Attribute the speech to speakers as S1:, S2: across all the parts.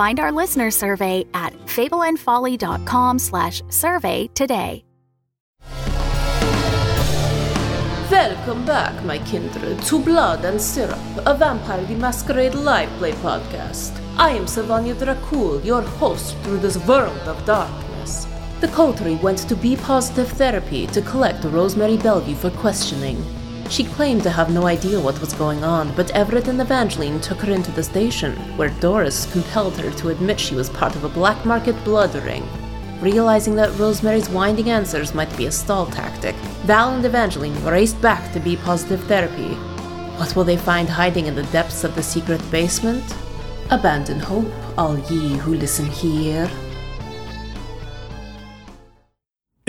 S1: Find our listener survey at fableandfolly.com slash survey today.
S2: Welcome back, my kindred, to Blood and Syrup, a Vampire the Masquerade live play podcast. I am Savanya Dracul, your host through this world of darkness. The coterie went to B Positive Therapy to collect Rosemary Bellevue for questioning. She claimed to have no idea what was going on, but Everett and Evangeline took her into the station, where Doris compelled her to admit she was part of a black market blood ring. Realizing that Rosemary's winding answers might be a stall tactic, Val and Evangeline raced back to B Positive Therapy. What will they find hiding in the depths of the secret basement? Abandon hope, all ye who listen here.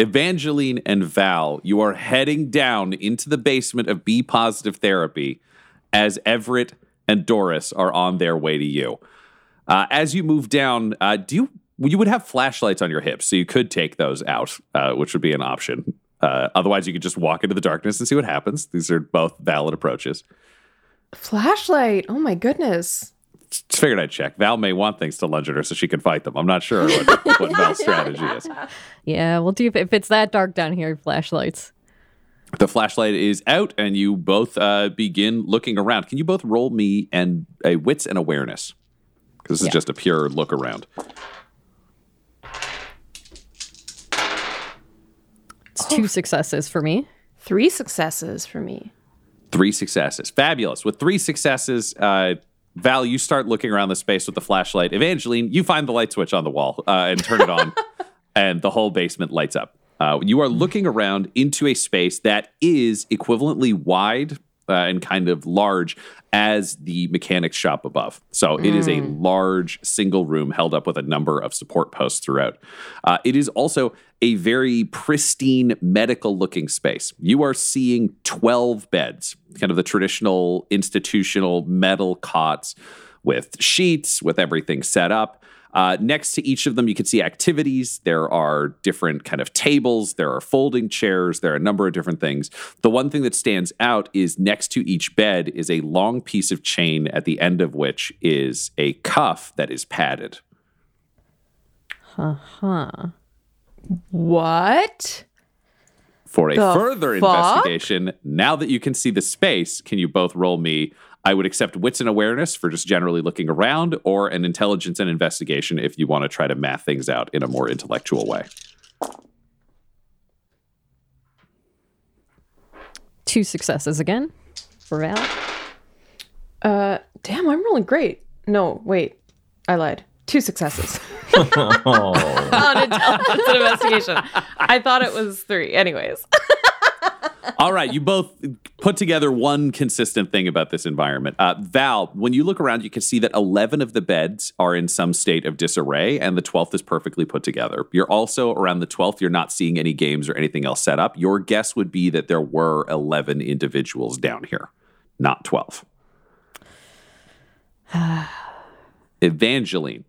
S3: Evangeline and Val, you are heading down into the basement of B Positive Therapy as Everett and Doris are on their way to you. Uh, as you move down, uh, do you you would have flashlights on your hips, so you could take those out, uh, which would be an option. Uh, otherwise, you could just walk into the darkness and see what happens. These are both valid approaches.
S4: Flashlight. Oh my goodness.
S3: Just figured I'd check. Val may want things to lunge at her so she can fight them. I'm not sure what, what Val's strategy is.
S5: Yeah, we'll do if it's that dark down here, flashlights.
S3: The flashlight is out, and you both uh, begin looking around. Can you both roll me and a wits and awareness? Because this is just a pure look around.
S5: It's two successes for me.
S4: Three successes for me.
S3: Three successes. Fabulous. With three successes, uh, Val, you start looking around the space with the flashlight. Evangeline, you find the light switch on the wall uh, and turn it on, and the whole basement lights up. Uh, you are looking around into a space that is equivalently wide uh, and kind of large as the mechanics shop above. So it is a large single room held up with a number of support posts throughout. Uh, it is also a very pristine medical looking space. You are seeing 12 beds, kind of the traditional institutional metal cots with sheets, with everything set up. Uh, next to each of them, you can see activities. There are different kind of tables. There are folding chairs. There are a number of different things. The one thing that stands out is next to each bed is a long piece of chain at the end of which is a cuff that is padded.
S4: Haha what?
S3: For a
S4: The
S3: further
S4: fuck?
S3: investigation, now that you can see the space, can you both roll me? I would accept wits and awareness for just generally looking around, or an intelligence and investigation if you want to try to math things out in a more intellectual way.
S5: Two successes again for Val.
S4: Uh, damn, I'm rolling great. No, wait, I lied. Two successes.
S6: Oh,
S4: On intelligence and investigation. I thought it was three. Anyways.
S3: All right, you both put together one consistent thing about this environment. Uh, Val, when you look around, you can see that 11 of the beds are in some state of disarray, and the 12th is perfectly put together. You're also around the 12th, you're not seeing any games or anything else set up. Your guess would be that there were 11 individuals down here, not 12. Evangeline,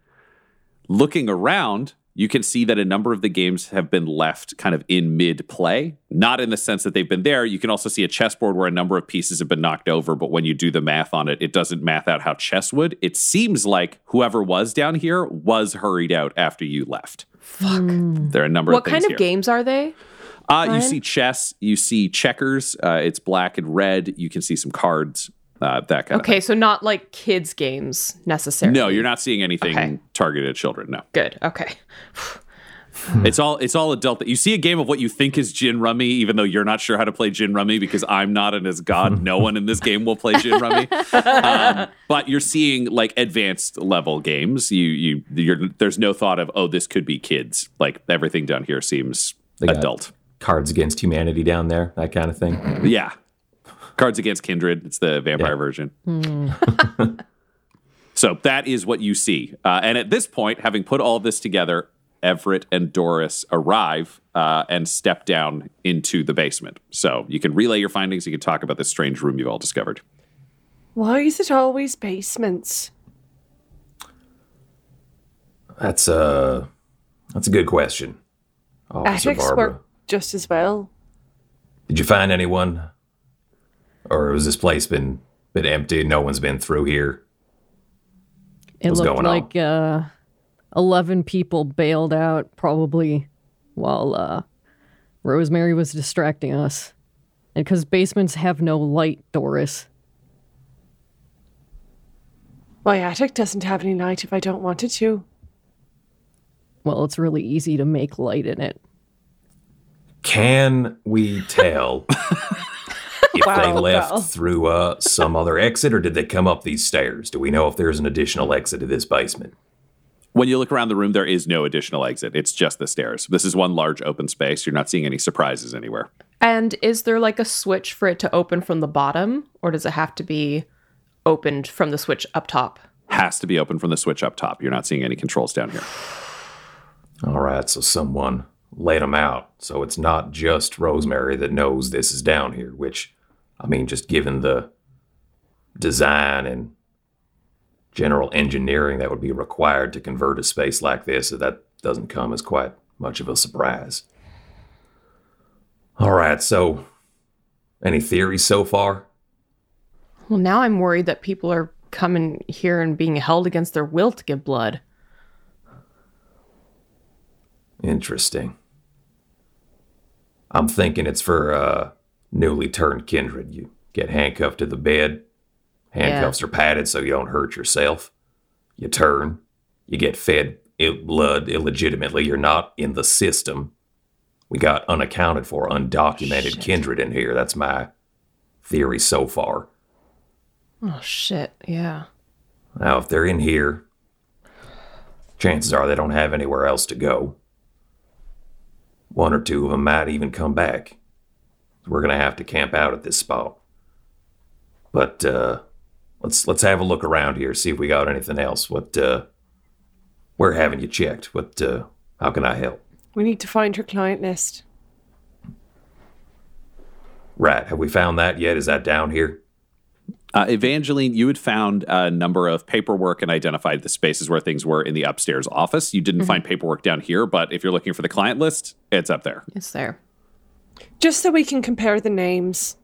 S3: looking around, you can see that a number of the games have been left kind of in mid play. Not in the sense that they've been there. You can also see a chessboard where a number of pieces have been knocked over, but when you do the math on it, it doesn't math out how chess would. It seems like whoever was down here was hurried out after you left. Fuck. There are a number
S4: what
S3: of things
S4: kind of
S3: here.
S4: games are they?
S3: Uh, you
S4: Ryan?
S3: see chess, you see checkers. Uh, it's black and red. You can see some cards, uh, that kind of
S4: Okay, so not like kids' games necessarily.
S3: No, you're not seeing anything
S4: Okay.
S3: targeted at children. No.
S4: Good. Okay.
S3: It's all it's all adult. You see a game of what you think is gin rummy, even though you're not sure how to play gin rummy because I'm not, and as God, no one in this game will play gin rummy. Um, but you're seeing like advanced level games. You you you're, there's no thought of oh this could be kids. Like everything down here seems
S6: They
S3: adult.
S6: Cards Against Humanity down there, that kind of thing.
S3: Yeah. Cards Against Kindred. It's the vampire
S6: Yeah.
S3: version. so that is what you see. Uh, and at this point, having put all this together, Everett and Doris arrive uh, and step down into the basement. So you can relay your findings. You can talk about this strange room you've all discovered.
S7: Why is it always basements?
S6: That's a that's a good question. Officer
S7: Attics
S6: Barbara.
S7: work just as well.
S6: Did you find anyone? Or has this place been been empty? No one's been through here.
S5: It
S6: What's
S5: looked like uh, 11 people bailed out probably while uh, Rosemary was distracting us. And because basements have no light, Doris.
S7: My attic doesn't have any light if I don't want it to.
S5: Well, it's really easy to make light in it.
S6: Can we tell if they left
S7: Val.
S6: through uh, some other exit or did they come up these stairs? Do we know if there's an additional exit to this basement?
S3: When you look around the room, there is no additional exit. It's just the stairs. This is one large open space. You're not seeing any surprises anywhere.
S4: And is there like a switch for it to open from the bottom, or does it have to be opened from the switch up top?
S3: Has to be open from the switch up top. You're not seeing any controls down here.
S6: All right, so someone laid them out. So it's not just Rosemary that knows this is down here, which, I mean, just given the design and general engineering that would be required to convert a space like this, that doesn't come as quite much of a surprise. All right, so any theories so far?
S4: Well, now I'm worried that people are coming here and being held against their will to give blood.
S6: Interesting. I'm thinking it's for uh, newly turned kindred. You get handcuffed to the bed. Handcuffs are padded so you don't hurt yourself. You turn. You get fed Ill- blood illegitimately. You're not in the system. We got unaccounted for, undocumented kindred in here. That's my theory so far.
S4: Oh shit! Yeah.
S6: Now, if they're in here, chances are they don't have anywhere else to go. One or two of them might even come back. We're gonna have to camp out at this spot. But uh, let's let's have a look around here, see if we got anything else. What uh, where haven't you checked? What uh, how can I help?
S7: We need to find her client list.
S6: Right, have we found that yet? Is that down here?
S3: Uh, Evangeline, you had found a number of paperwork and identified the spaces where things were in the upstairs office. You didn't find paperwork down here, but if you're looking for the client list, it's up there.
S4: It's there.
S7: Just so we can compare the names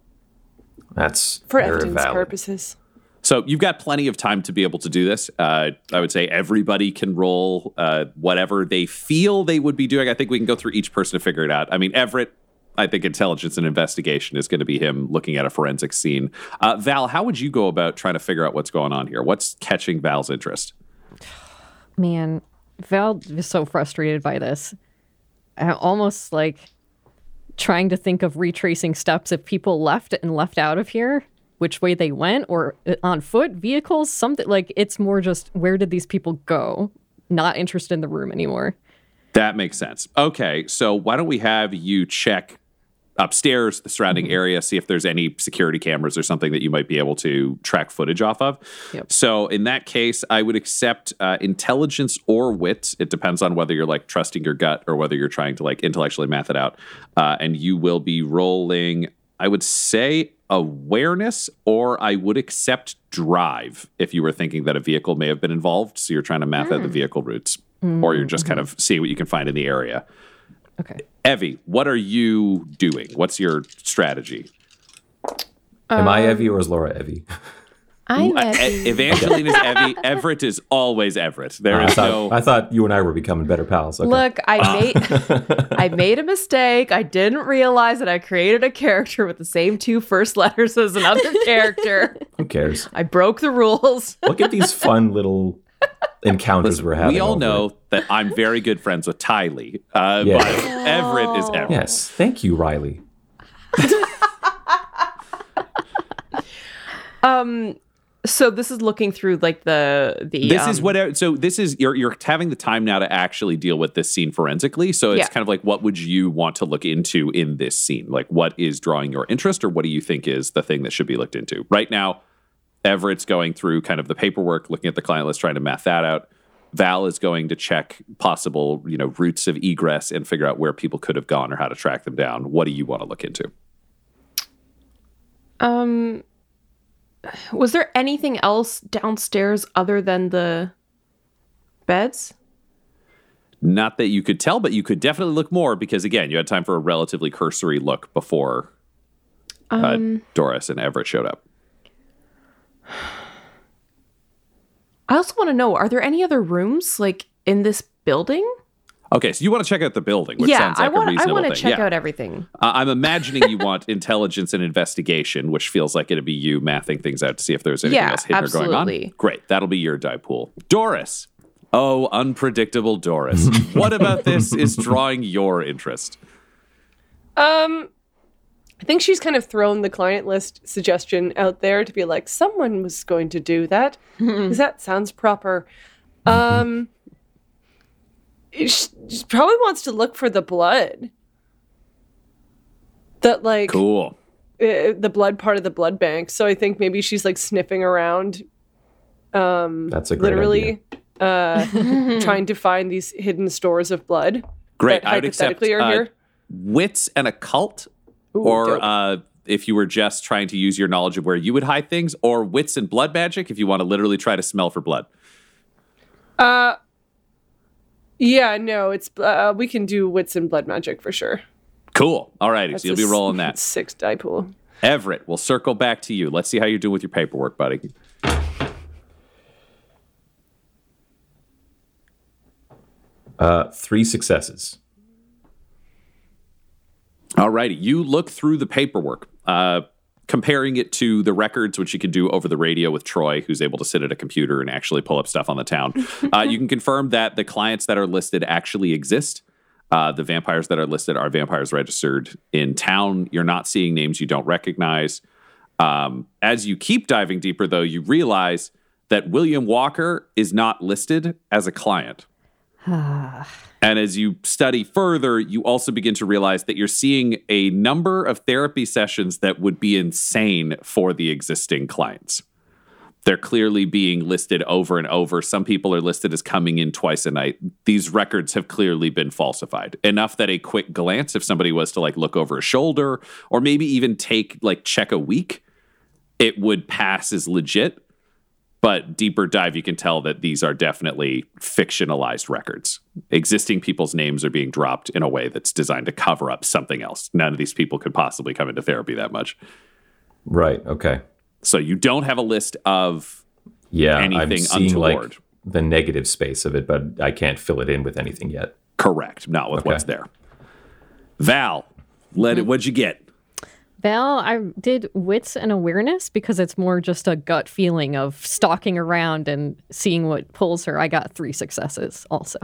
S6: That's
S7: for
S6: very
S7: evidence
S6: valid.
S7: purposes.
S3: So you've got plenty of time to be able to do this. Uh, I would say everybody can roll uh, whatever they feel they would be doing. I think we can go through each person to figure it out. I mean, Everett, I think intelligence and investigation is going to be him looking at a forensic scene. Uh, Val, how would you go about trying to figure out what's going on here? What's catching Val's interest?
S5: Man, Val is so frustrated by this. I almost like trying to think of retracing steps if people left and left out of here, which way they went, or uh, on foot, vehicles, something like it's more just where did these people go? Not interested in the room anymore.
S3: That makes sense. Okay, so why don't we have you check upstairs, the surrounding area, see if there's any security cameras or something that you might be able to track footage off of.
S4: Yep.
S3: So in that case, I would accept uh, intelligence or wit. It depends on whether you're like trusting your gut or whether you're trying to like intellectually math it out. Uh, and you will be rolling, I would say awareness or I would accept drive if you were thinking that a vehicle may have been involved. So you're trying to math out the vehicle routes or you're just kind of seeing what you can find in the area.
S5: Okay.
S3: Evie, what are you doing? What's your strategy?
S6: Am I Evie or is Laura Evie?
S4: I'm
S3: Uh, E- Evangeline is Evie. Everett is always Everett. There
S6: I
S3: is
S6: thought,
S3: no.
S6: I thought you and I were becoming better pals. Okay.
S4: Look, I made I made a mistake. I didn't realize that I created a character with the same two first letters as another character.
S6: Who cares?
S4: I broke the rules.
S6: Look at these fun little encounters we're having.
S3: we all
S6: over
S3: know that I'm very good friends with Tylee, uh,
S6: Yeah.
S3: but Everett is Everett.
S6: Yes, thank you, Riley.
S4: Um, so this is looking through like the the.
S3: This is
S4: um,
S3: what. So this is you're you're having the time now to actually deal with this scene forensically. So it's
S4: Yeah.
S3: kind of like what would you want to look into in this scene? Like what is drawing your interest, or what do you think is the thing that should be looked into right now? Everett's going through kind of the paperwork, looking at the client list, trying to math that out. Val is going to check possible, you know, routes of egress and figure out where people could have gone or how to track them down. What do you want to look into?
S4: Um, was there anything else downstairs other than the beds?
S3: Not that you could tell, but you could definitely look more because again, you had time for a relatively cursory look before uh, Doris and Everett showed up.
S4: I also want to know: Are there any other rooms like in this building?
S3: Okay, so you want to check out the building, which
S4: yeah,
S3: sounds like
S4: I want.
S3: a
S4: I
S3: reasonable
S4: want to
S3: thing.
S4: check
S3: yeah.
S4: out everything.
S3: Uh, I'm imagining you want intelligence and investigation, which feels like it'd be you mathing things out to see if there's anything
S4: Yeah,
S3: else hidden or going on. Great, that'll be your die pool. Doris. Oh, unpredictable Doris. what about this is drawing your interest?
S7: Um, I think she's kind of thrown the client list suggestion out there to be like, someone was going to do that. 'cause that sounds proper. Um, she, she probably wants to look for the blood. That like
S3: Cool.
S7: uh, the blood part of the blood bank. So I think maybe she's like sniffing around, um,
S6: That's a great
S7: literally uh, trying to find these hidden stores of blood.
S3: Great. I would accept
S7: hypothetically are
S3: uh, wits and occult,
S7: Ooh,
S3: or uh, if you were just trying to use your knowledge of where you would hide things, or wits and blood magic if you want to literally try to smell for blood.
S7: Uh, yeah, no, it's uh, we can do wits and blood magic for sure.
S3: Cool. All righty. So you'll be rolling that.
S7: six die pool.
S3: Everett, we'll circle back to you. Let's see how you're doing with your paperwork, buddy.
S6: Uh, three successes.
S3: All righty. You look through the paperwork, uh, comparing it to the records, which you can do over the radio with Troy, who's able to sit at a computer and actually pull up stuff on the town. uh, you can confirm that the clients that are listed actually exist. Uh, the vampires that are listed are vampires registered in town. You're not seeing names you don't recognize. Um, as you keep diving deeper, though, you realize that William Walker is not listed as a client. And as you study further, you also begin to realize that you're seeing a number of therapy sessions that would be insane for the existing clients. They're clearly being listed over and over. Some people are listed as coming in twice a night. These records have clearly been falsified enough that a quick glance, if somebody was to like look over a shoulder or maybe even take like check a week, it would pass as legit. But deeper dive, you can tell that these are definitely fictionalized records. Existing people's names are being dropped in a way that's designed to cover up something else. None of these people could possibly come into therapy that much.
S6: Right. Okay.
S3: So you don't have a list of
S6: Yeah. I'm
S3: Anything
S6: seeing like
S3: untoward.
S6: the negative space of it, but I can't fill it in with anything yet.
S3: correct, not with
S6: Okay.
S3: what's there. Val, let it. Mm. What'd you get?
S5: Val, I did wits and awareness because it's more just a gut feeling of stalking around and seeing what pulls her. I got three successes also.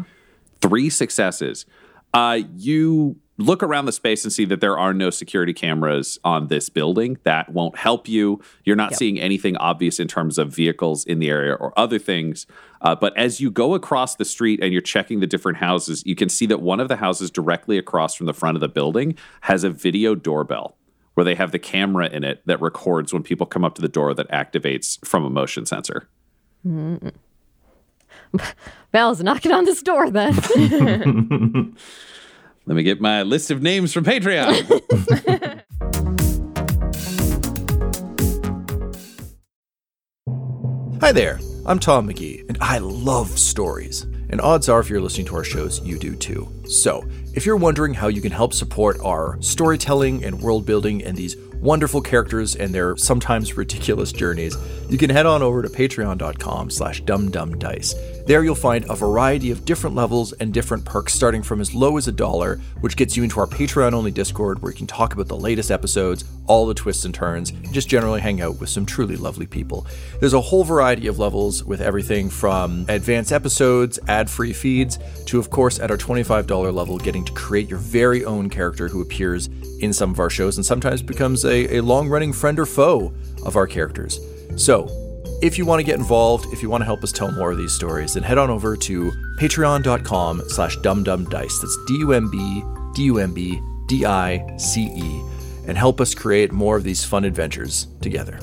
S3: Three successes. Uh, you look around the space and see that there are no security cameras on this building. That won't help you. You're not seeing anything obvious in terms of vehicles in the area or other things. Uh, but as you go across the street and you're checking the different houses, you can see that one of the houses directly across from the front of the building has a video doorbell where they have the camera in it that records when people come up to the door that activates from a motion sensor.
S5: Val's knocking on this door then.
S3: Let me get my list of names from Patreon.
S8: Hi there, I'm Tom McGee, and I love stories. And odds are, if you're listening to our shows, you do too. So, if you're wondering how you can help support our storytelling and world building and these wonderful characters and their sometimes ridiculous journeys, you can head on over to patreon.com slash dumbdumbdice There you'll find a variety of different levels and different perks starting from as low as a dollar, which gets you into our Patreon only Discord where you can talk about the latest episodes, all the twists and turns, and just generally hang out with some truly lovely people. There's a whole variety of levels with everything from advanced episodes, ad free feeds, to, of course, at our $25 level, getting to create your very own character who appears in some of our shows and sometimes becomes a, a long running friend or foe of our characters. So, if you want to get involved, if you want to help us tell more of these stories, then head on over to patreon.com slash dumbdumbdice. That's D-U-M-B, D-U-M-B, D-I-C-E, and help us create more of these fun adventures together.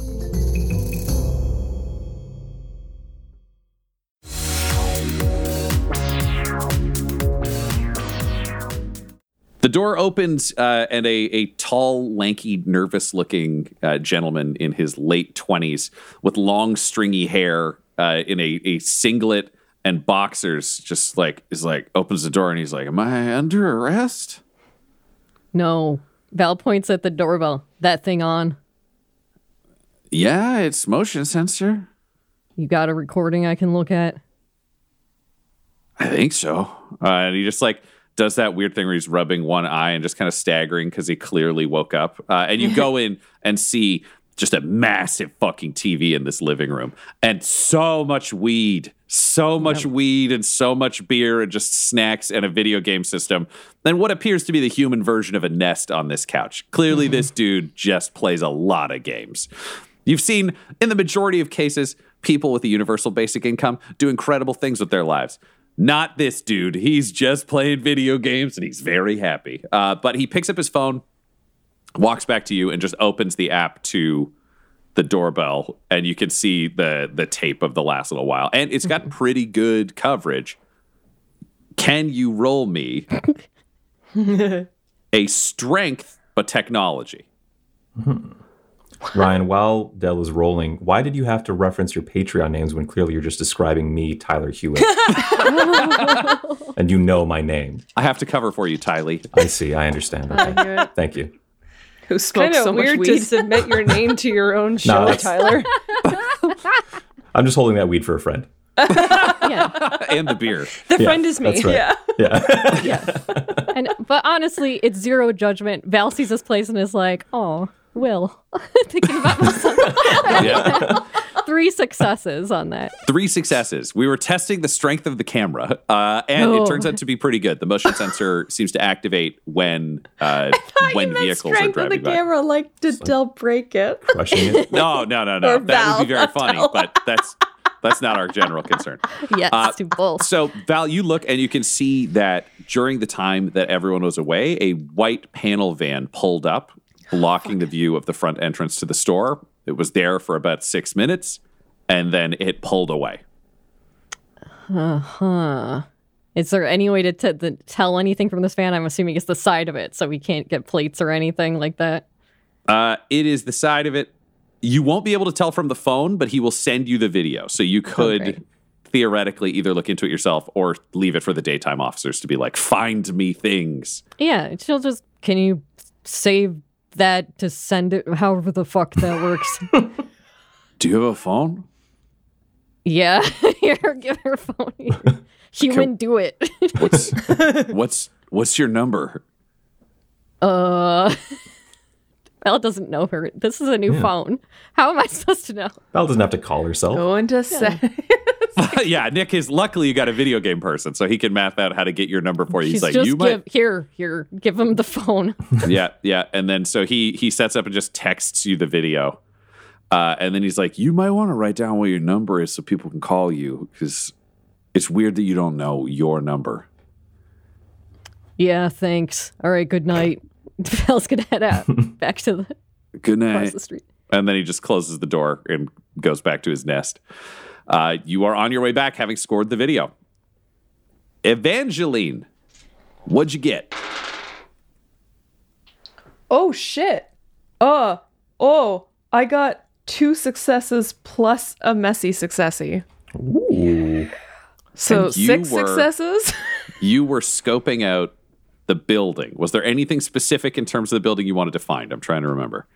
S3: The door opens, uh, and a, a tall, lanky, nervous looking uh, gentleman in his late 20s with long, stringy hair uh, in a, a singlet and boxers just like is like opens the door and he's like, Am I under arrest?
S5: No. Val points at the doorbell. That thing on.
S3: Yeah, it's motion sensor.
S5: You got a recording I can look at?
S3: I think so. Uh, and he just like does that weird thing where he's rubbing one eye and just kind of staggering because he clearly woke up. Uh, and you go in and see just a massive fucking TV in this living room and so much weed, so much weed and so much beer and just snacks and a video game system. Then what appears to be the human version of a nest on this couch. Clearly, this dude just plays a lot of games. You've seen in the majority of cases people with a universal basic income do incredible things with their lives. Not this dude. He's just playing video games and he's very happy. Uh, but he picks up his phone, walks back to you, and just opens the app to the doorbell, and you can see the the tape of the last little while, and it's got pretty good coverage. Can you roll me a strength but technology?
S6: Ryan, while Del is rolling, why did you have to reference your Patreon names when clearly you're just describing me, Tyler Hewitt? and you know my name.
S3: I have to cover for you, Tylee.
S6: I see. I understand. Okay. Thank you.
S4: Who
S7: Kind
S4: smokes
S7: of
S4: so much
S7: weird
S4: weed?
S7: to submit your name to your own show,
S6: that's-
S7: Tyler.
S6: I'm just holding that weed for a friend.
S5: Yeah.
S3: and the beer.
S7: The
S6: Yeah,
S7: friend is me.
S6: that's right.
S7: Yeah.
S6: Yeah.
S5: and but honestly, it's zero judgment. Val sees this place and is like, "Oh, Will." Thinking about myself.
S3: Yeah.
S5: Three successes on that.
S3: Three successes. We were testing the strength of the camera, uh, and it
S5: Oh.
S3: turns out to be pretty good. The motion sensor seems to activate when uh, when vehicles are
S4: strength of the
S3: by.
S4: camera, like did Del break it?
S6: Crushing it.
S3: No, no, no, no.
S4: Or
S3: That would be very funny,
S4: Val.
S3: but that's that's not our general concern.
S5: Yes,
S3: Uh,
S5: to both.
S3: So, Val, you look and you can see that during the time that everyone was away, a white panel van pulled up, blocking the view of the front entrance to the store. It was there for about six minutes, and then it pulled away.
S5: Huh. Is there any way to t- the, tell anything from this van? I'm assuming it's the side of it, so we can't get plates or anything like that.
S3: Uh, it is the side of it. You won't be able to tell from the phone, but he will send you the video. So you could
S5: Okay.
S3: theoretically either look into it yourself or leave it for the daytime officers to be like, find me things.
S5: Yeah, she'll just. Can you save that to send it? However the fuck that works.
S3: Do you have a phone?
S5: yeah, here, give her phone. Human, do it.
S3: What's what's what's your number?
S5: uh. Val doesn't know her. This is a new phone. How am I supposed to know?
S6: Val doesn't have to call herself.
S4: Go into set.
S3: yeah, Nick is luckily you got a video game person, so he can math out how to get your number for you. He's like,
S5: just
S3: you
S5: give
S3: might,
S5: here, here, give him the phone.
S3: yeah, yeah, and then so he he sets up and just texts you the video, uh, and then he's like, you might want to write down what your number is so people can call you because it's weird that you don't know your number.
S5: yeah, thanks. All right, good night. Val's gonna head out back to the
S3: Good night.
S5: the street.
S3: And then he just closes the door and goes back to his nest. Uh, you are on your way back, having scored the video. Evangeline, what'd you get?
S4: Oh shit. Uh oh, I got two successes plus a messy successy.
S6: Ooh.
S4: So six
S3: were-
S4: successes.
S3: you were scoping out the building. Was there anything specific in terms of the building you wanted to find? I'm trying to remember.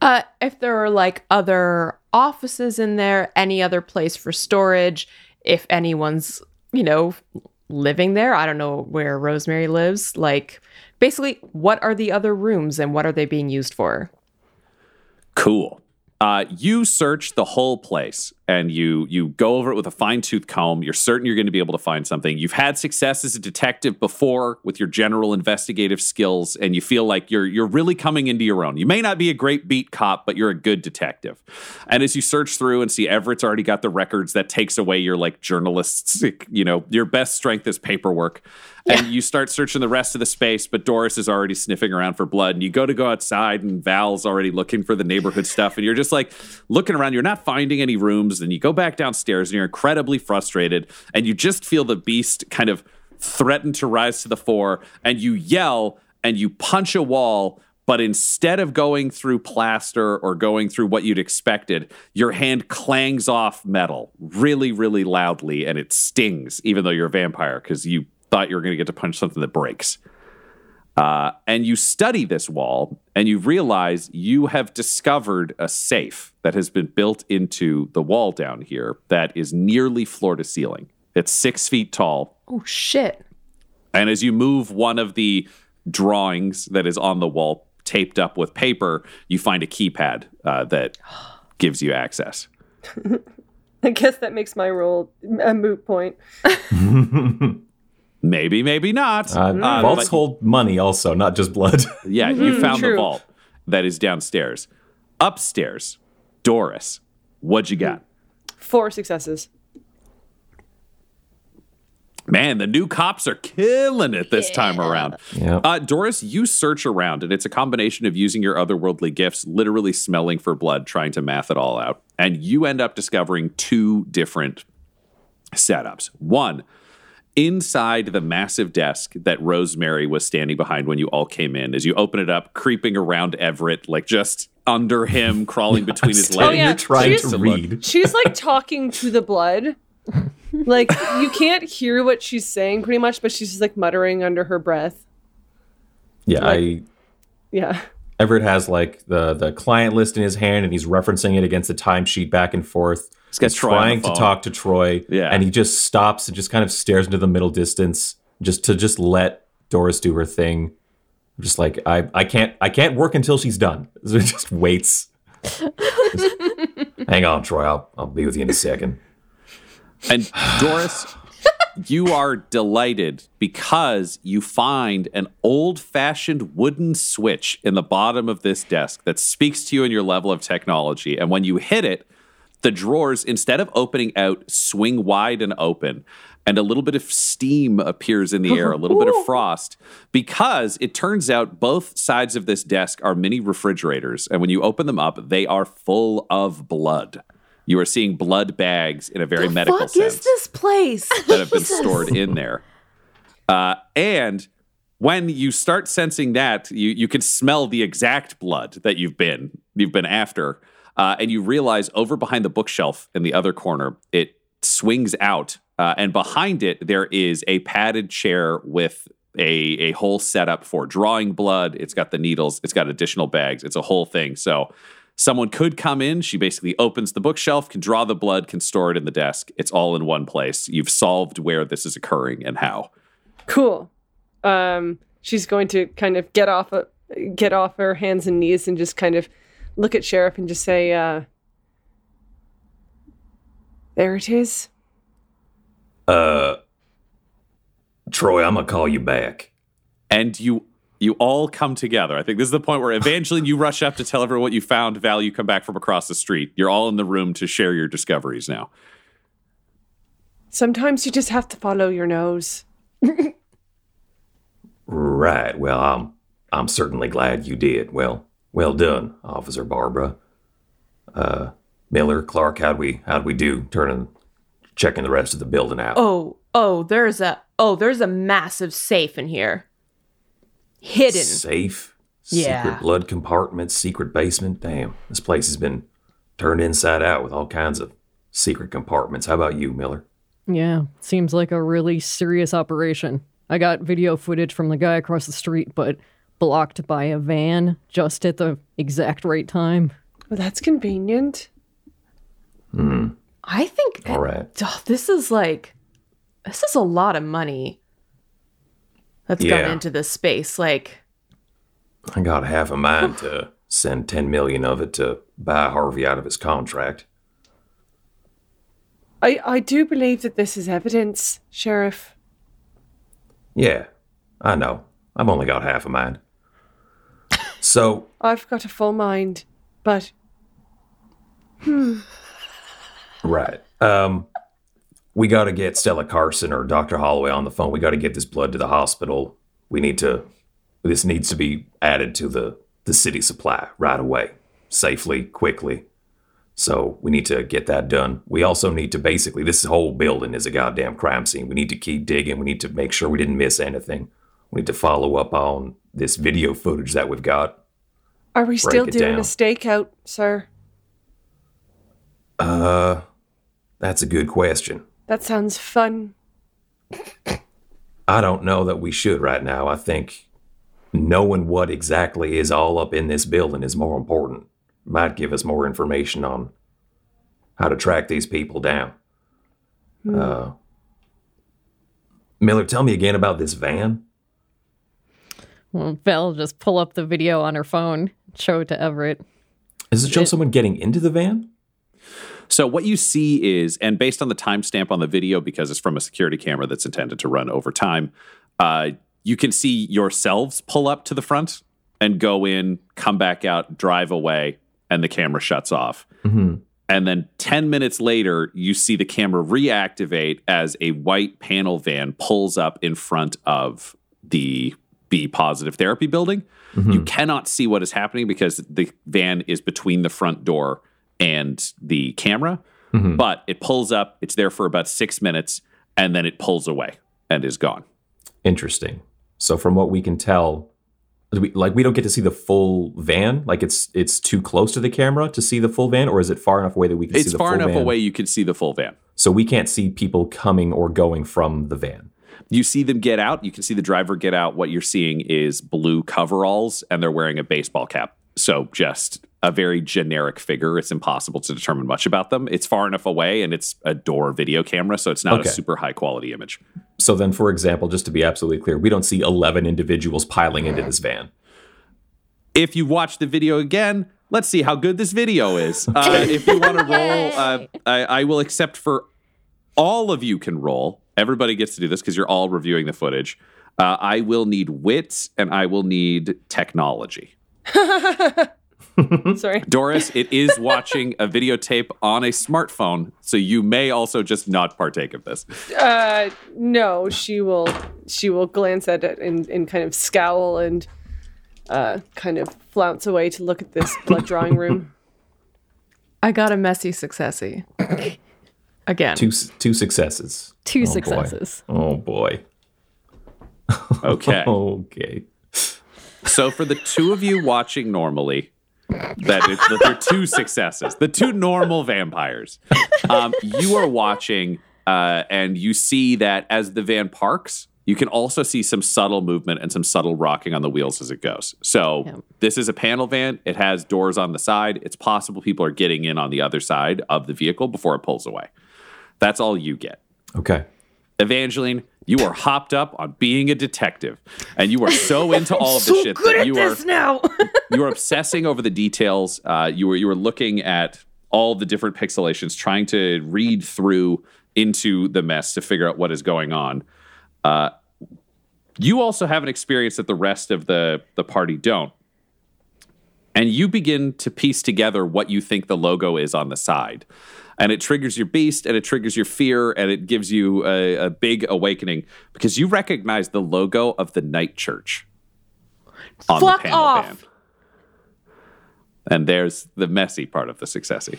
S4: Uh, if there are like other offices in there, any other place for storage, if anyone's, you know, living there. I don't know where Rosemary lives. Like, basically, what are the other rooms and what are they being used for?
S3: Cool. Uh, you search the whole place and you you go over it with a fine tooth comb. You're certain you're going to be able to find something. You've had success as a detective before with your general investigative skills, and you feel like you're you're really coming into your own. You may not be a great beat cop, but you're a good detective. And as you search through and see Everett's already got the records, that takes away your like journalistic, you know, your best strength is paperwork. And you start searching the rest of the space, but Doris is already sniffing around for blood. And you go to go outside, and Val's already looking for the neighborhood stuff. And you're just like looking around. You're not finding any rooms. And you go back downstairs, and you're incredibly frustrated. And you just feel the beast kind of threaten to rise to the fore. And you yell and you punch a wall. But instead of going through plaster or going through what you'd expected, your hand clangs off metal really, really loudly and it stings, even though you're a vampire, because you thought you were going to get to punch something that breaks. Uh, and you study this wall and you realize you have discovered a safe that has been built into the wall down here that is nearly floor to ceiling. It's six feet tall.
S4: Oh, shit.
S3: And as you move one of the drawings that is on the wall taped up with paper, you find a keypad uh, that gives you access.
S7: I guess that makes my role a moot point.
S3: Maybe, maybe not.
S6: Uh,
S3: Uh,
S6: vaults hold money also, not just blood.
S3: Yeah, you found the vault that is downstairs. Upstairs, Doris, what'd you got?
S7: Four successes.
S3: Man, the new cops are killing it this time around.
S6: Yeah.
S3: Uh, Doris, you search around, and it's a combination of using your otherworldly gifts, literally smelling for blood, trying to math it all out. And you end up discovering two different setups. One, inside the massive desk that Rosemary was standing behind when you all came in, as you open it up, creeping around Everett, like just under him, crawling between his
S6: Standing oh,
S3: legs.
S6: here
S7: yeah,
S6: trying
S7: she's-
S6: to read.
S7: She's like talking to the blood. Like you can't hear what she's saying pretty much, but she's just like muttering under her breath.
S6: Yeah, I
S7: Yeah.
S6: Everett has like the the client list in his hand, and he's referencing it against the timesheet back and forth.
S3: He's got Troy on the
S6: trying to talk to Troy,
S3: Yeah.
S6: and he just stops and just kind of stares into the middle distance, just to just let Doris do her thing. Just like I, I can't, I can't work until she's done. So he just waits. Just, Hang on, Troy. I'll, I'll be with you in a second.
S3: And Doris, you are delighted because you find an old fashioned wooden switch in the bottom of this desk that speaks to you in your level of technology. And when you hit it, the drawers, instead of opening out, swing wide and open. And a little bit of steam appears in the air, a little bit of frost, because it turns out both sides of this desk are mini refrigerators. And when you open them up, they are full of blood. You are seeing blood bags in a very medical
S2: Fuck
S3: sense
S2: is this place?
S3: that have been stored in there. Uh, and when you start sensing that, you you can smell the exact blood that you've been you've been after, uh, and you realize over behind the bookshelf in the other corner, it swings out, uh, and behind it there is a padded chair with a a whole setup for drawing blood. It's got the needles. It's got additional bags. It's a whole thing. So. Someone could come in. She basically opens the bookshelf, can draw the blood, can store it in the desk. It's all in one place. You've solved where this is occurring and how.
S7: Cool. Um, she's going to kind of get off a, get off her hands and knees and just kind of look at Sheriff and just say, uh, "There it is."
S6: Uh, Troy, I'm gonna call you back.
S3: and you you all come together. I think this is the point where Evangeline, you rush up to tell everyone what you found. Val, you come back from across the street. You're all in the room to share your discoveries now.
S7: Sometimes you just have to follow your nose.
S6: Right. Well, I'm I'm certainly glad you did. Well, well done, Officer Barbara. Uh, Miller, Clark, how'd we how'd we do? Turning, checking the rest of the building out.
S4: Oh, oh, there's a oh, there's a massive safe in here. Hidden.
S6: Safe,
S4: Yeah.
S6: secret blood compartment, secret basement. Damn, this place has been turned inside out with all kinds of secret compartments. How about you, Miller?
S5: Yeah, seems like a really serious operation. I got video footage from the guy across the street, but blocked by a van just at the exact right time.
S7: Well, that's convenient. Hmm.
S4: I think
S6: All right.
S4: oh, this is like this is a lot of money that's gone into this space. Like,
S6: I got half a mind to send 10 million of it to buy Harvey out of his contract.
S7: I, I do believe that this is evidence, Sheriff.
S6: Yeah, I know. I've only got half a mind. So,
S7: I've got a full mind, but
S6: right. Um, we got to get Stella Carson or Dr. Holloway on the phone. We got to get this blood to the hospital. We need to, this needs to be added to the, the city supply right away, safely, quickly. So we need to get that done. We also need to basically, this whole building is a goddamn crime scene. We need to keep digging. We need to make sure we didn't miss anything. We need to follow up on this video footage that we've got.
S7: Are we still doing
S6: down.
S7: a stakeout, sir?
S6: Uh, that's a good question.
S7: That sounds fun.
S6: I don't know that we should right now. I think knowing what exactly is all up in this building is more important. Might give us more information on how to track these people down. Uh, Miller, tell me again about this van.
S5: Well, Val just pull up the video on her phone, show it to Everett.
S6: Does it show someone getting into the van?
S3: So what you see is, and based on the timestamp on the video, because it's from a security camera that's intended to run over time, uh, you can see yourselves pull up to the front and go in, come back out, drive away, and the camera shuts off. And then 10 minutes later, you see the camera reactivate as a white panel van pulls up in front of the B positive therapy building. Mm-hmm. You cannot see what is happening because the van is between the front door and the camera. Mm-hmm. But it pulls up, it's there for about six minutes, and then it pulls away and is gone.
S6: Interesting. So from what we can tell, we, like we don't get to see the full van. Like it's it's too close to the camera to see the full van, or is it far enough away that we can see
S3: It's
S6: the
S3: far enough
S6: van?
S3: away you can see the full van.
S6: So we can't see people coming or going from the van.
S3: You see them get out. You can see the driver get out. What you're seeing is blue coveralls, and they're wearing a baseball cap. So just a very generic figure. It's impossible to determine much about them. It's far enough away, and it's a door video camera, so it's not
S6: Okay.
S3: a super high quality image.
S6: So then, for example, just to be absolutely clear, we don't see 11 individuals piling into this van.
S3: If you watch the video again, let's see how good this video is. Uh, if you want to roll, uh, I, I will accept for all of you can roll. Everybody gets to do this because you're all reviewing the footage. Uh, I will need wits and I will need technology.
S7: Sorry.
S3: Doris, it is watching a videotape on a smartphone, so you may also just not partake of this.
S7: Uh, no, she will. She will glance at it and, and kind of scowl and uh, kind of flounce away to look at this blood drawing room.
S4: I got a messy successy. Again.
S6: Two two successes.
S5: Two
S6: Oh, boy.
S5: successes.
S6: Oh boy.
S3: Okay.
S6: Okay.
S3: So for the two of you watching normally, that, it, that they're two successes, the two normal vampires. Um, you are watching, uh, and you see that as the van parks, you can also see some subtle movement and some subtle rocking on the wheels as it goes. So
S5: Yeah.
S3: this is a panel van. It has doors on the side. It's possible people are getting in on the other side of the vehicle before it pulls away. That's all you get.
S6: Okay.
S3: Evangeline, you are hopped up on being a detective, and you are so into all of the shit that you are
S4: now.
S3: you are obsessing over the details. Uh, you were you were looking at all the different pixelations, trying to read through into the mess to figure out what is going on. Uh, you also have an experience that the rest of the the party don't, and you begin to piece together what you think the logo is on the side. And it triggers your beast and it triggers your fear and it gives you a, a big awakening because you recognize the logo of the night church on
S4: Fuck
S3: the panel
S4: off.
S3: van. And there's the messy part of the successy.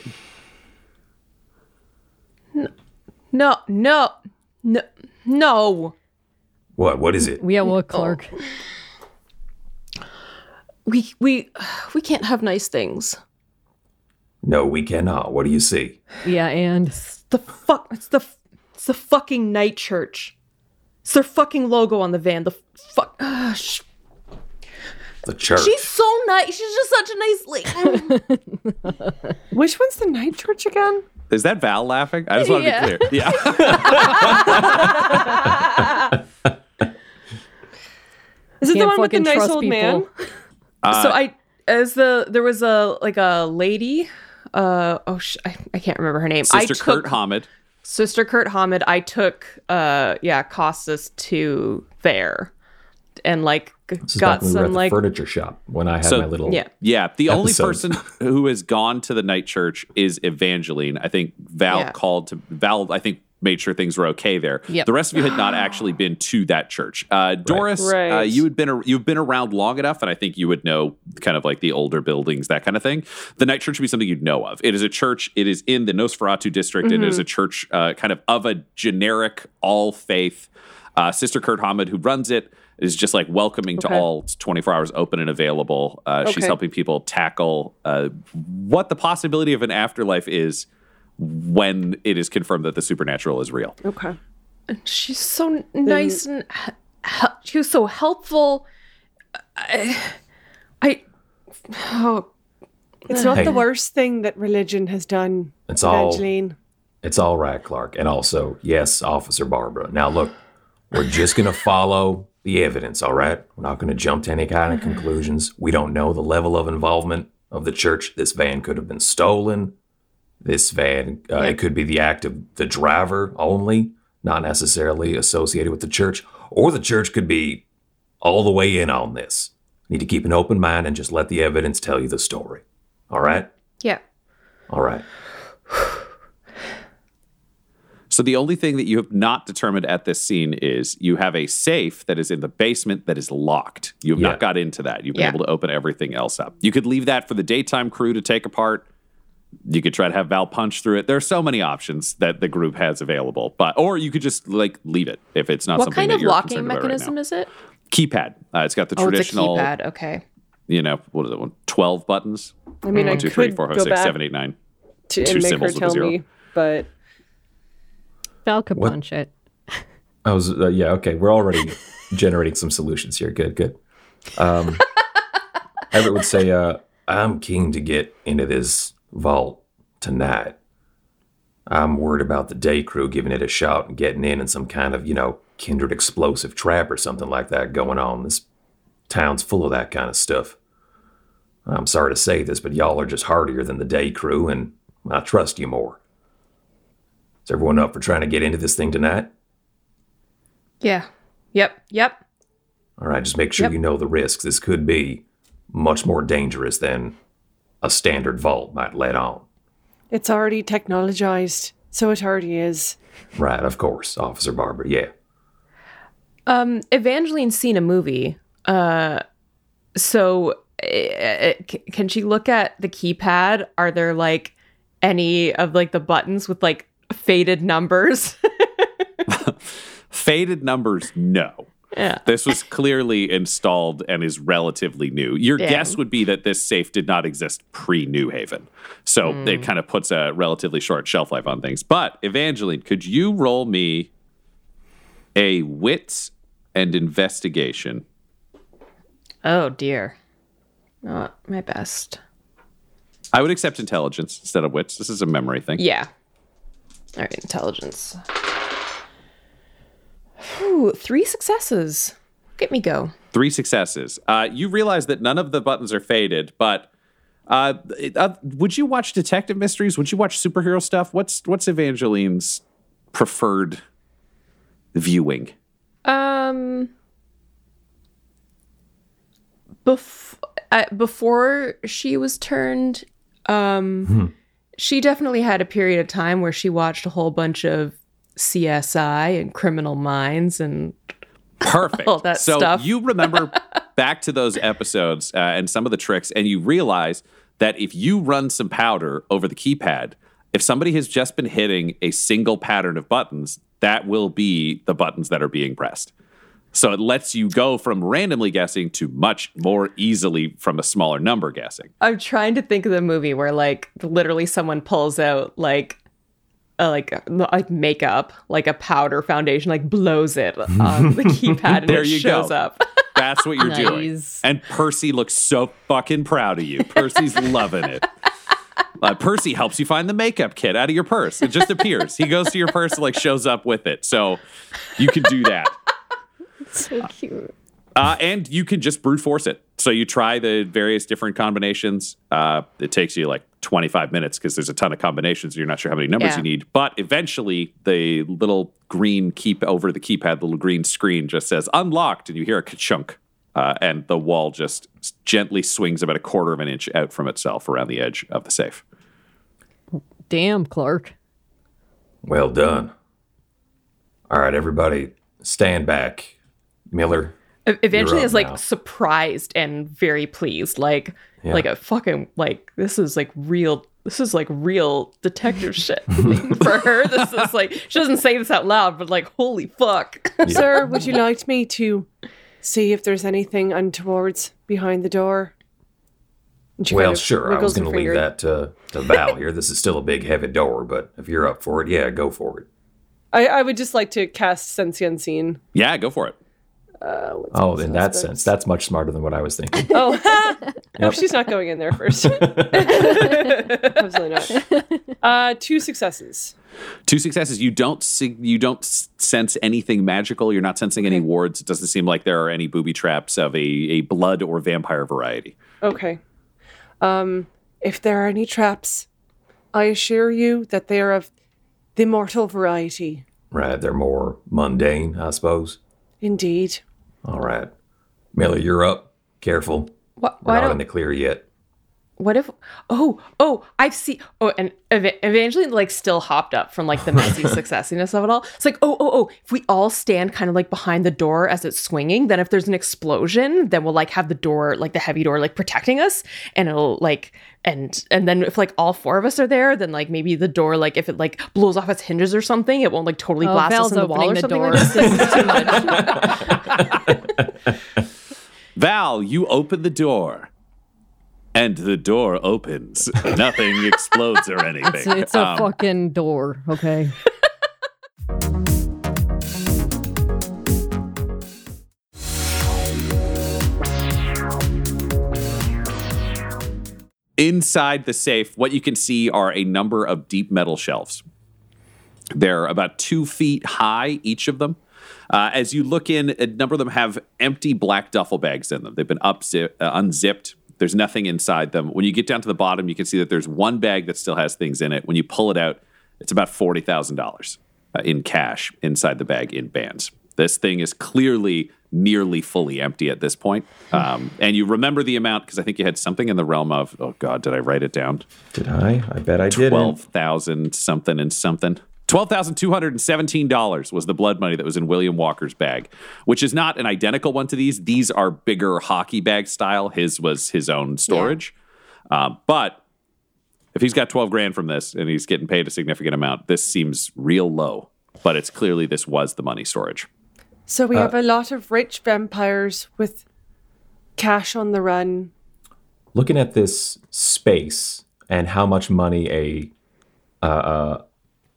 S4: No, no, no, no.
S6: What? What is it?
S5: Yeah, well, Clark. Oh.
S2: We we we can't have nice things.
S6: No, we cannot. What do you see?
S5: Yeah, and
S4: The fuck. It's the. It's the fucking night church. It's their fucking logo on the van. The fuck. ah, sh-
S6: The church.
S2: She's so nice. She's just such a nice lady.
S7: Which one's the night church again?
S3: Is that Val laughing? I just want to
S4: Yeah.
S3: be clear. Yeah.
S7: Is it the
S5: Can't
S7: one with the nice old
S5: people.
S7: man?
S3: Uh,
S4: so I as the there was a like a lady. Uh oh, sh- I, I can't remember her name. I
S3: Sister
S4: took
S3: Kurt Hamid.
S4: Sister Kurt Hamid. I took uh yeah Costas to there, and like
S6: This
S4: got
S6: back when we were at
S4: some
S6: the
S4: like
S6: furniture shop when I had
S3: So-
S6: my little.
S4: yeah.
S3: Yeah, the only person who has gone to the night church is Evangeline. I think Val
S4: Yeah.
S3: called to Val. I think made sure things were okay there.
S4: Yep.
S3: The rest of you had not actually been to that church. Uh, Doris, Uh,
S7: Right.
S3: you had been a, you've been around long enough, and I think you would know kind of like the older buildings, that kind of thing. The night church would be something you'd know of. It is a church. It is in the Nosferatu district. It is a church, uh, kind of of a generic all faith. Uh, Sister Kurt Hamid, who runs it, is just like welcoming to all. It's 24 hours open and available. Uh, She's helping people tackle uh, what the possibility of an afterlife is when it is confirmed that the supernatural is real.
S7: Okay.
S4: she's so nice and he- he- she was so helpful. I, I oh
S7: It's not
S6: Hey.
S7: the worst thing that religion has done,
S6: It's all-
S7: Evangeline.
S6: It's all right, Clark. And also, yes, Officer Barbara. Now, look, we're just going to follow the evidence, all right? We're not going to jump to any kind of mm-hmm. conclusions. We don't know the level of involvement of the church. This van could have been stolen. This van, uh, it could be the act of the driver only, not necessarily associated with the church. Or the church could be all the way in on this. Need to keep an open mind and just let the evidence tell you the story. All right?
S4: yeah.
S6: All right.
S3: So the only thing that you have not determined at this scene is you have a safe that is in the basement that is locked. You have
S6: Yeah.
S3: not got into that. You've been
S4: Yeah.
S3: able to open everything else up. You could leave that for the daytime crew to take apart. You could try to have Val punch through it. There are so many options that the group has available, but or you could just like leave it if it's not
S4: What
S3: something
S4: kind
S3: that
S4: of
S3: you're
S4: locking
S3: concerned about right
S4: mechanism
S3: now.
S4: is it?
S3: Keypad. Uh, it's got the
S4: Oh, it's a
S3: traditional,
S4: keypad. Okay.
S3: you know, what is it? one? Twelve buttons.
S7: I mean, I
S3: One, two, three,
S7: could
S3: four, five,
S7: go
S3: six,
S7: back
S3: seven, eight, nine.
S7: to,
S3: two
S7: and make her
S3: symbols with a
S7: tell
S3: zero.
S7: me, but
S5: Val could
S6: What-
S5: punch it.
S6: I was uh, yeah okay. We're already generating some solutions here. Good, good. Um, Everett would say, uh, "I'm keen to get into this vault tonight. I'm worried about the day crew giving it a shot and getting in and some kind of you know kindred explosive trap or something like that going on. This town's full of that kind of stuff. I'm sorry to say this, but y'all are just hardier than the day crew, and I trust you more. Is everyone up for trying to get into this thing tonight?"
S4: Yeah. Yep. Yep.
S6: All right, just make sure
S4: Yep.
S6: you know the risks. This could be much more dangerous than a standard vault might let on.
S7: it's already technologized, so it already is.
S6: Right, of course, Officer Barber. Yeah.
S4: Um, Evangeline's seen a movie. Uh, so uh, c- can she look at the keypad? Are there like any of like the buttons with like faded numbers?
S3: Faded numbers, no.
S4: Yeah.
S3: This was clearly installed and is relatively new. Your
S4: Yeah.
S3: guess would be that this safe did not exist pre New Haven. So
S4: Hmm.
S3: it kind of puts a relatively short shelf life on things. But Evangeline, could you roll me a wits and investigation?
S4: Oh dear. Not my best.
S3: I would accept intelligence instead of wits. This is a memory thing.
S4: Yeah. All right, intelligence. Ooh, three successes. Get me go.
S3: Three successes. Uh, you realize that none of the buttons are faded, but uh, uh, would you watch detective mysteries? Would you watch superhero stuff? What's what's Evangeline's preferred viewing?
S4: Um, bef- uh, before she was turned, um, she definitely had a period of time where she watched a whole bunch of CSI and Criminal Minds and
S3: Perfect.
S4: All that
S3: so
S4: stuff.
S3: you remember back to those episodes uh, and some of the tricks, and you realize that if you run some powder over the keypad, if somebody has just been hitting a single pattern of buttons, that will be the buttons that are being pressed. So it lets you go from randomly guessing to much more easily from a smaller number guessing.
S4: I'm trying to think of the movie where like literally someone pulls out like uh, like like makeup, like a powder foundation, like blows it on the keypad and
S3: There
S4: it
S3: you
S4: shows
S3: go.
S4: up.
S3: That's what you're doing. And Percy looks so fucking proud of you. Percy's loving it. Uh, Percy helps you find the makeup kit out of your purse. It just appears. He goes to your purse and like shows up with it. So you can do that.
S5: So cute.
S3: Uh, and you can just brute force it. So you try the various different combinations. Uh, it takes you like 25 minutes because there's a ton of combinations. You're not sure how many numbers
S4: Yeah.
S3: you need. But eventually, the little green keep over the keypad, the little green screen just says unlocked, and you hear a ka-chunk. Uh, and the wall just gently swings about a quarter of an inch out from itself around the edge of the safe.
S5: Damn, Clark.
S6: Well done. All right, everybody, stand back. Miller,
S4: Eventually, is like
S6: now.
S4: surprised and very pleased, like
S6: Yeah.
S4: like a fucking like this is like real. This is like real detective shit for her. This is like she doesn't say this out loud, but like holy fuck.
S7: Sir, would you like me to see if there's anything untowards behind the door?
S6: Well,
S7: kind of
S6: sure. I was going to leave that to, to Val here. This is still a big, heavy door, but if you're up for it, yeah, go for it.
S7: I, I would just like to cast Sense the Unseen.
S3: Yeah, go for it.
S6: Oh, in that sense, that's much smarter than what I was thinking.
S7: Oh, no, she's not going in there first. Absolutely not. Uh, two successes.
S3: Two successes. You don't see, you don't sense anything magical. You're not sensing any wards. It doesn't seem like there are any booby traps of a, a blood or vampire variety.
S7: Okay. Um, if there are any traps, I assure you that they are of the mortal variety.
S6: right, they're more mundane, I suppose.
S7: Indeed.
S6: All right. Miller, you're up. Careful.
S4: What?
S6: We're
S4: Why
S6: not in the clear yet.
S4: What if? Oh, oh, I've seen. Oh, and Eva- Evangeline like still hopped up from like the messy successiness of it all. It's like, oh, oh, oh. If we all stand kind of like behind the door as it's swinging, then if there's an explosion, then we'll like have the door, like the heavy door, like protecting us, and it'll like, and and then if like all four of us are there, then like maybe the door, like if it like blows off its hinges or something, it won't like totally
S5: Oh,
S4: blast
S5: Val's
S4: us in the wall
S5: opening
S4: or
S5: the
S4: something
S5: door.
S4: like this.
S5: This is too much.
S3: Val, you open the door. And the door opens. Nothing explodes or anything.
S5: It's, it's a
S3: Um,
S5: fucking door, okay?
S3: Inside the safe, what you can see are a number of deep metal shelves. They're about two feet high, each of them. Uh, as you look in, a number of them have empty black duffel bags in them. They've been upzi- uh, unzipped. There's nothing inside them. When you get down to the bottom, you can see that there's one bag that still has things in it. When you pull it out, it's about forty thousand dollars uh, in cash inside the bag in bands. This thing is clearly nearly fully empty at this point. Um, and you remember the amount because I think you had something in the realm of oh god, did I write it down?
S6: Did I? I bet I did.
S3: twelve thousand something and something. Twelve thousand two hundred and seventeen dollars was the blood money that was in William Walker's bag, which is not an identical one to these. These are bigger hockey bag style. His was his own storage, Um, but if he's got twelve grand from this and he's getting paid a significant amount, this seems real low. But it's clearly this was the money storage.
S7: So we have a lot of rich vampires with cash on the run.
S6: Looking at this space and how much money a uh, uh,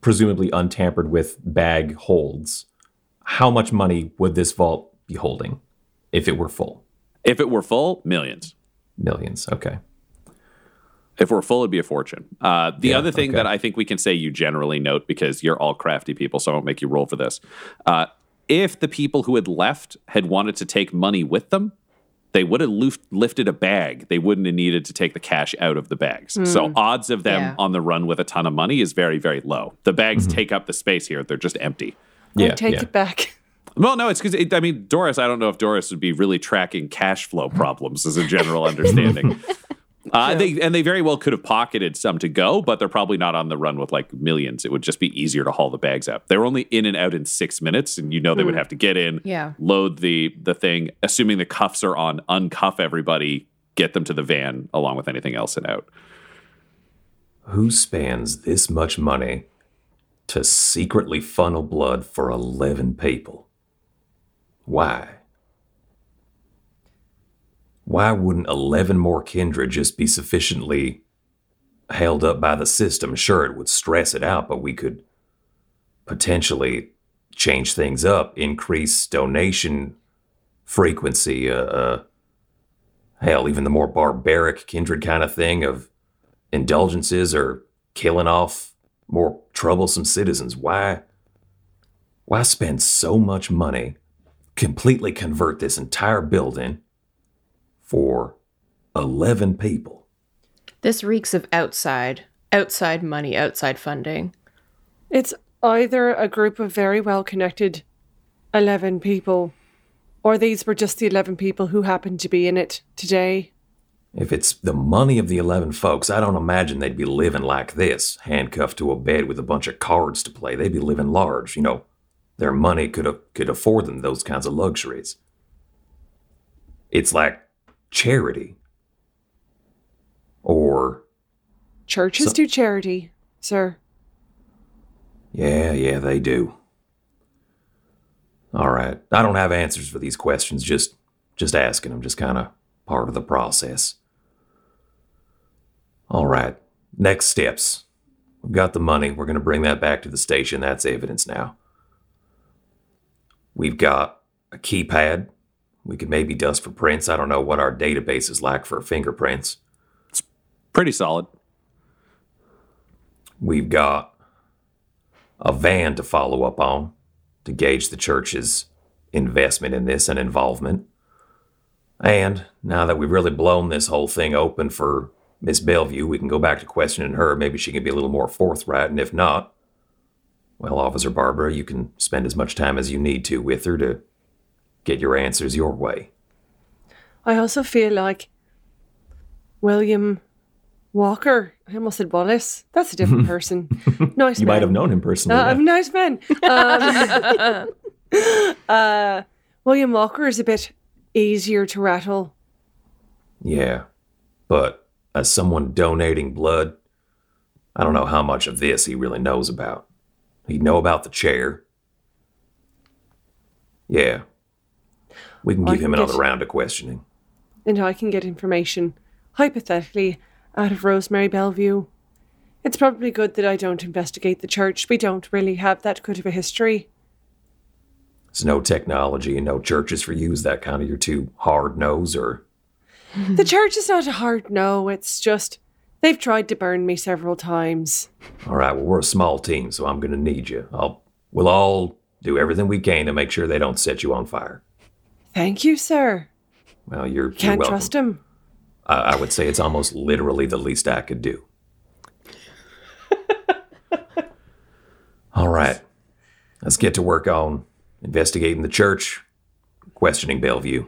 S6: presumably untampered with bag holds, how much money would this vault be holding if it were full?
S3: If it were full, millions.
S6: Millions. Okay.
S3: If we're full, it'd be a fortune. Uh, the
S6: Yeah,
S3: other thing
S6: okay.
S3: that I think we can say you generally note because you're all crafty people, so I won't make you roll for this. Uh, if the people who had left had wanted to take money with them, they would have lif- lifted a bag. They wouldn't have needed to take the cash out of the bags. So hmm. odds of them
S4: Yeah.
S3: on the run with a ton of money is very, very low. The bags mm-hmm. take up the space here; they're just empty.
S6: Yeah.
S7: I take
S6: yeah.
S7: it back.
S3: Well, no, it's because I mean Doris. I don't know if Doris would be really tracking cash flow problems as a general understanding. Uh, they and they very well could have pocketed some to go, but they're probably not on the run with like millions. It would just be easier to haul the bags up. They were only in and out in six minutes, and you know they would have to get in,
S4: Yeah.
S3: load the the thing, assuming the cuffs are on, uncuff everybody, get them to the van along with anything else and out.
S6: Who spends this much money to secretly funnel blood for 11 people? Why? Why wouldn't 11 more kindred just be sufficiently held up by the system? Sure, it would stress it out, but we could potentially change things up, increase donation frequency, uh, uh, hell, even the more barbaric kindred kind of thing of indulgences or killing off more troublesome citizens. Why? Why spend so much money, completely convert this entire building for 11 people?
S4: This reeks of outside, outside money, outside funding.
S7: It's either a group of very well connected 11 people, or these were just the 11 people who happened to be in it today.
S6: If it's the money of the 11 folks, I don't imagine they'd be living like this, handcuffed to a bed with a bunch of cards to play. They'd be living large, you know. Their money could have could afford them those kinds of luxuries. It's like charity. Or
S7: Churches
S6: So-
S7: do charity, sir.
S6: Yeah, yeah, they do. All right. I don't have answers for these questions, just just asking them, just kind of part of the process. All right. Next steps. We've got the money. We're going to bring that back to the station. That's evidence now. We've got a keypad. We could maybe dust for prints. I don't know what our database is like for fingerprints.
S3: It's pretty solid.
S6: We've got a van to follow up on to gauge the church's investment in this and involvement. And now that we've really blown this whole thing open for Miss Bellevue, we can go back to questioning her. Maybe she can be a little more forthright. And if not, well, Officer Barbara, you can spend as much time as you need to with her to get your answers your way.
S7: I also feel like William Walker. I almost said Wallace. That's a different person. nice
S6: You
S7: man.
S6: might have known him personally.
S7: Uh,
S6: yeah.
S7: nice man. Um, uh, William Walker is a bit easier to rattle.
S6: Yeah. But as someone donating blood, I don't know how much of this he really knows about. He'd know about the chair. Yeah. We can
S7: I
S6: give him another
S7: get-
S6: round of questioning.
S7: and I can get information, hypothetically, out of Rosemary Bellevue. It's probably good that I don't investigate the church. We don't really have that good of a history.
S6: There's no technology and no churches for you. Is that kind of your too hard nose or
S7: The church is not a hard no, it's just they've tried to burn me several times.
S6: all right, well we're a small team, so I'm gonna need you. I'll we'll all do everything we can to make sure they don't set you on fire.
S7: Thank you, sir.
S6: Well, you're, you're
S7: Can't
S6: welcome.
S7: trust him.
S6: I, I would say it's almost literally the least I could do. All right. Let's get to work on investigating the church, questioning Bellevue,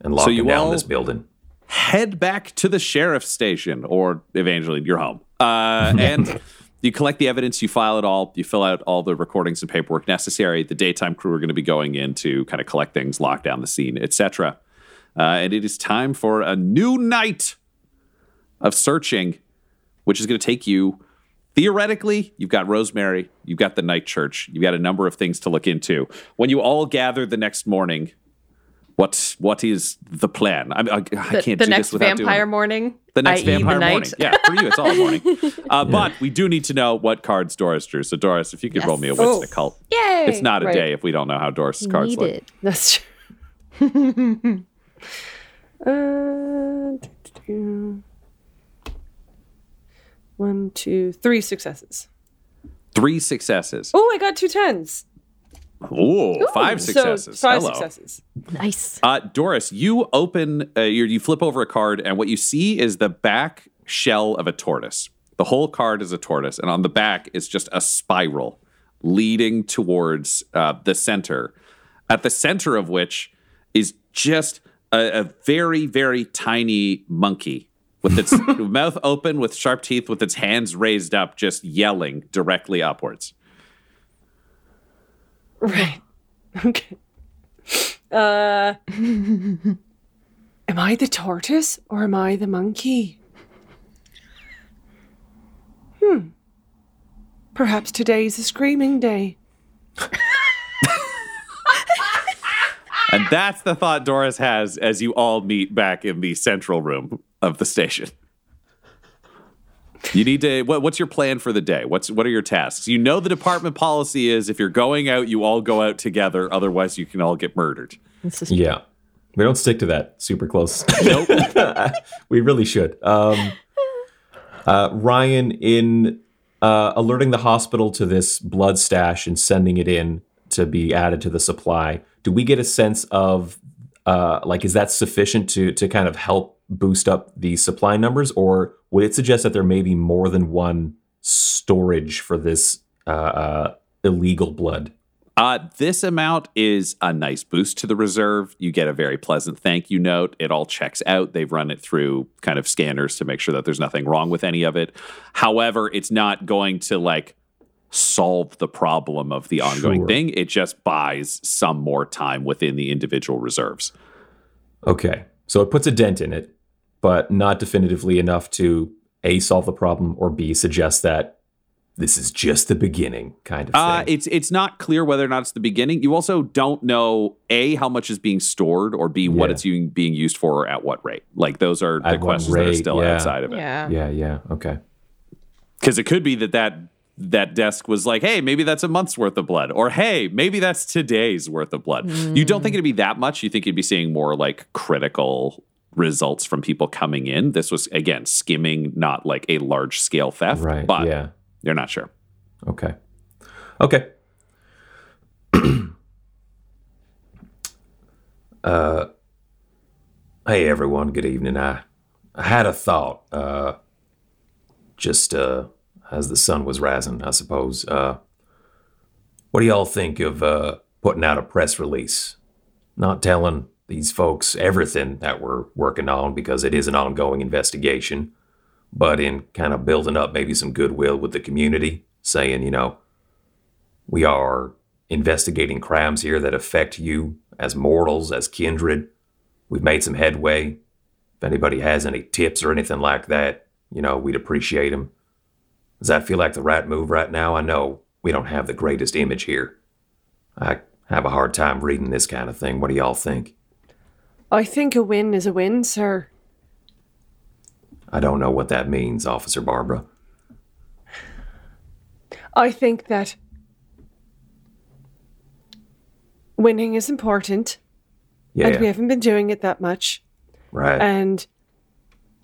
S6: and locking
S3: you
S6: down
S3: all-
S6: this building.
S3: head back to the sheriff's station or Evangeline, you're home. Uh, and you collect the evidence, you file it all, you fill out all the recordings and paperwork necessary. The daytime crew are going to be going in to kind of collect things, lock down the scene, etc. Uh, and it is time for a new night of searching, which is going to take you. Theoretically, you've got Rosemary, you've got the night church, you've got a number of things to look into. When you all gather the next morning, what what is the plan? I, I, I can't
S4: the
S3: do
S4: next
S3: this without doing
S4: vampire
S3: it.
S4: morning.
S3: The next
S4: i.e.
S3: vampire
S4: the
S3: morning. Yeah, for you, it's all morning. Uh, But we do need to know what cards Doris drew. So, Doris, if you could roll me a wits
S7: Oh.
S3: occult.
S4: Yay!
S3: It's not a
S7: Right.
S3: day if we don't know how Doris's cards
S5: Need
S3: look.
S5: it.
S7: That's true. uh. One, two, three successes.
S3: Three successes.
S7: Oh, I got two tens.
S3: Ooh, five
S7: So,
S3: successes.
S7: five
S3: Hello.
S7: successes.
S5: Nice.
S3: Uh, Doris, you open, uh, you you flip over a card, and what you see is the back shell of a tortoise. The whole card is a tortoise, and on the back is just a spiral leading towards uh, the center. At the center of which is just a, a very, very tiny monkey with its mouth open, with sharp teeth, with its hands raised up, just yelling directly upwards.
S7: Right. Okay. Uh, am I the tortoise or am I the monkey? Hmm. Perhaps today's a screaming day.
S3: And that's the thought Doris has as you all meet back in the central room of the station. You need to. What, what's your plan for the day? What's what are your tasks? You know the department policy is if you're going out, you all go out together. Otherwise, you can all get murdered.
S5: This
S6: Yeah. We don't stick to that super close. Nope. we really should. Um, Uh, Ryan, in uh, alerting the hospital to this blood stash and sending it in to be added to the supply, do we get a sense of uh, like is that sufficient to to kind of help boost up the supply numbers, or would it suggest that there may be more than one storage for this uh, uh, illegal blood?
S3: Uh, this amount is a nice boost to the reserve. You get a very pleasant thank you note. It all checks out. They've run it through kind of scanners to make sure that there's nothing wrong with any of it. However, it's not going to like solve the problem of the ongoing
S6: Sure.
S3: thing. It just buys some more time within the individual reserves.
S6: Okay, so it puts a dent in it, but not definitively enough to a solve the problem or b suggest that this is just the beginning kind of thing.
S3: Uh, it's it's not clear whether or not it's the beginning. You also don't know a how much is being stored or b what
S6: Yeah.
S3: it's being being used for or at what rate. Like those are the
S6: At what
S3: questions that are still
S6: yeah.
S3: outside of it.
S4: Yeah.
S6: yeah, yeah, okay.
S3: because it could be that that that desk was like, hey, maybe that's a month's worth of blood, or hey, maybe that's today's worth of blood. You don't think it'd be that much. You think you'd be seeing more like critical results from people coming in. This was again skimming, not like a large scale theft,
S6: Right,
S3: but
S6: yeah.
S3: you're not sure.
S6: Okay. Okay. uh hey everyone, good evening. I I had a thought. Uh just uh as the sun was rising, I suppose. Uh what do y'all think of uh putting out a press release? Not telling these folks everything that we're working on because it is an ongoing investigation, but in kind of building up maybe some goodwill with the community, saying, you know, we are investigating crimes here that affect you as mortals, as kindred. We've made some headway. If anybody has any tips or anything like that, you know, we'd appreciate them. Does that feel like the right move right now? I know we don't have the greatest image here. I have a hard time reading this kind of thing. What do y'all think?
S7: I think a win is a win, sir.
S6: I don't know what that means, Officer Barbara.
S7: I think that winning is important,
S6: Yeah,
S7: and we haven't been doing it that much.
S6: right.
S7: And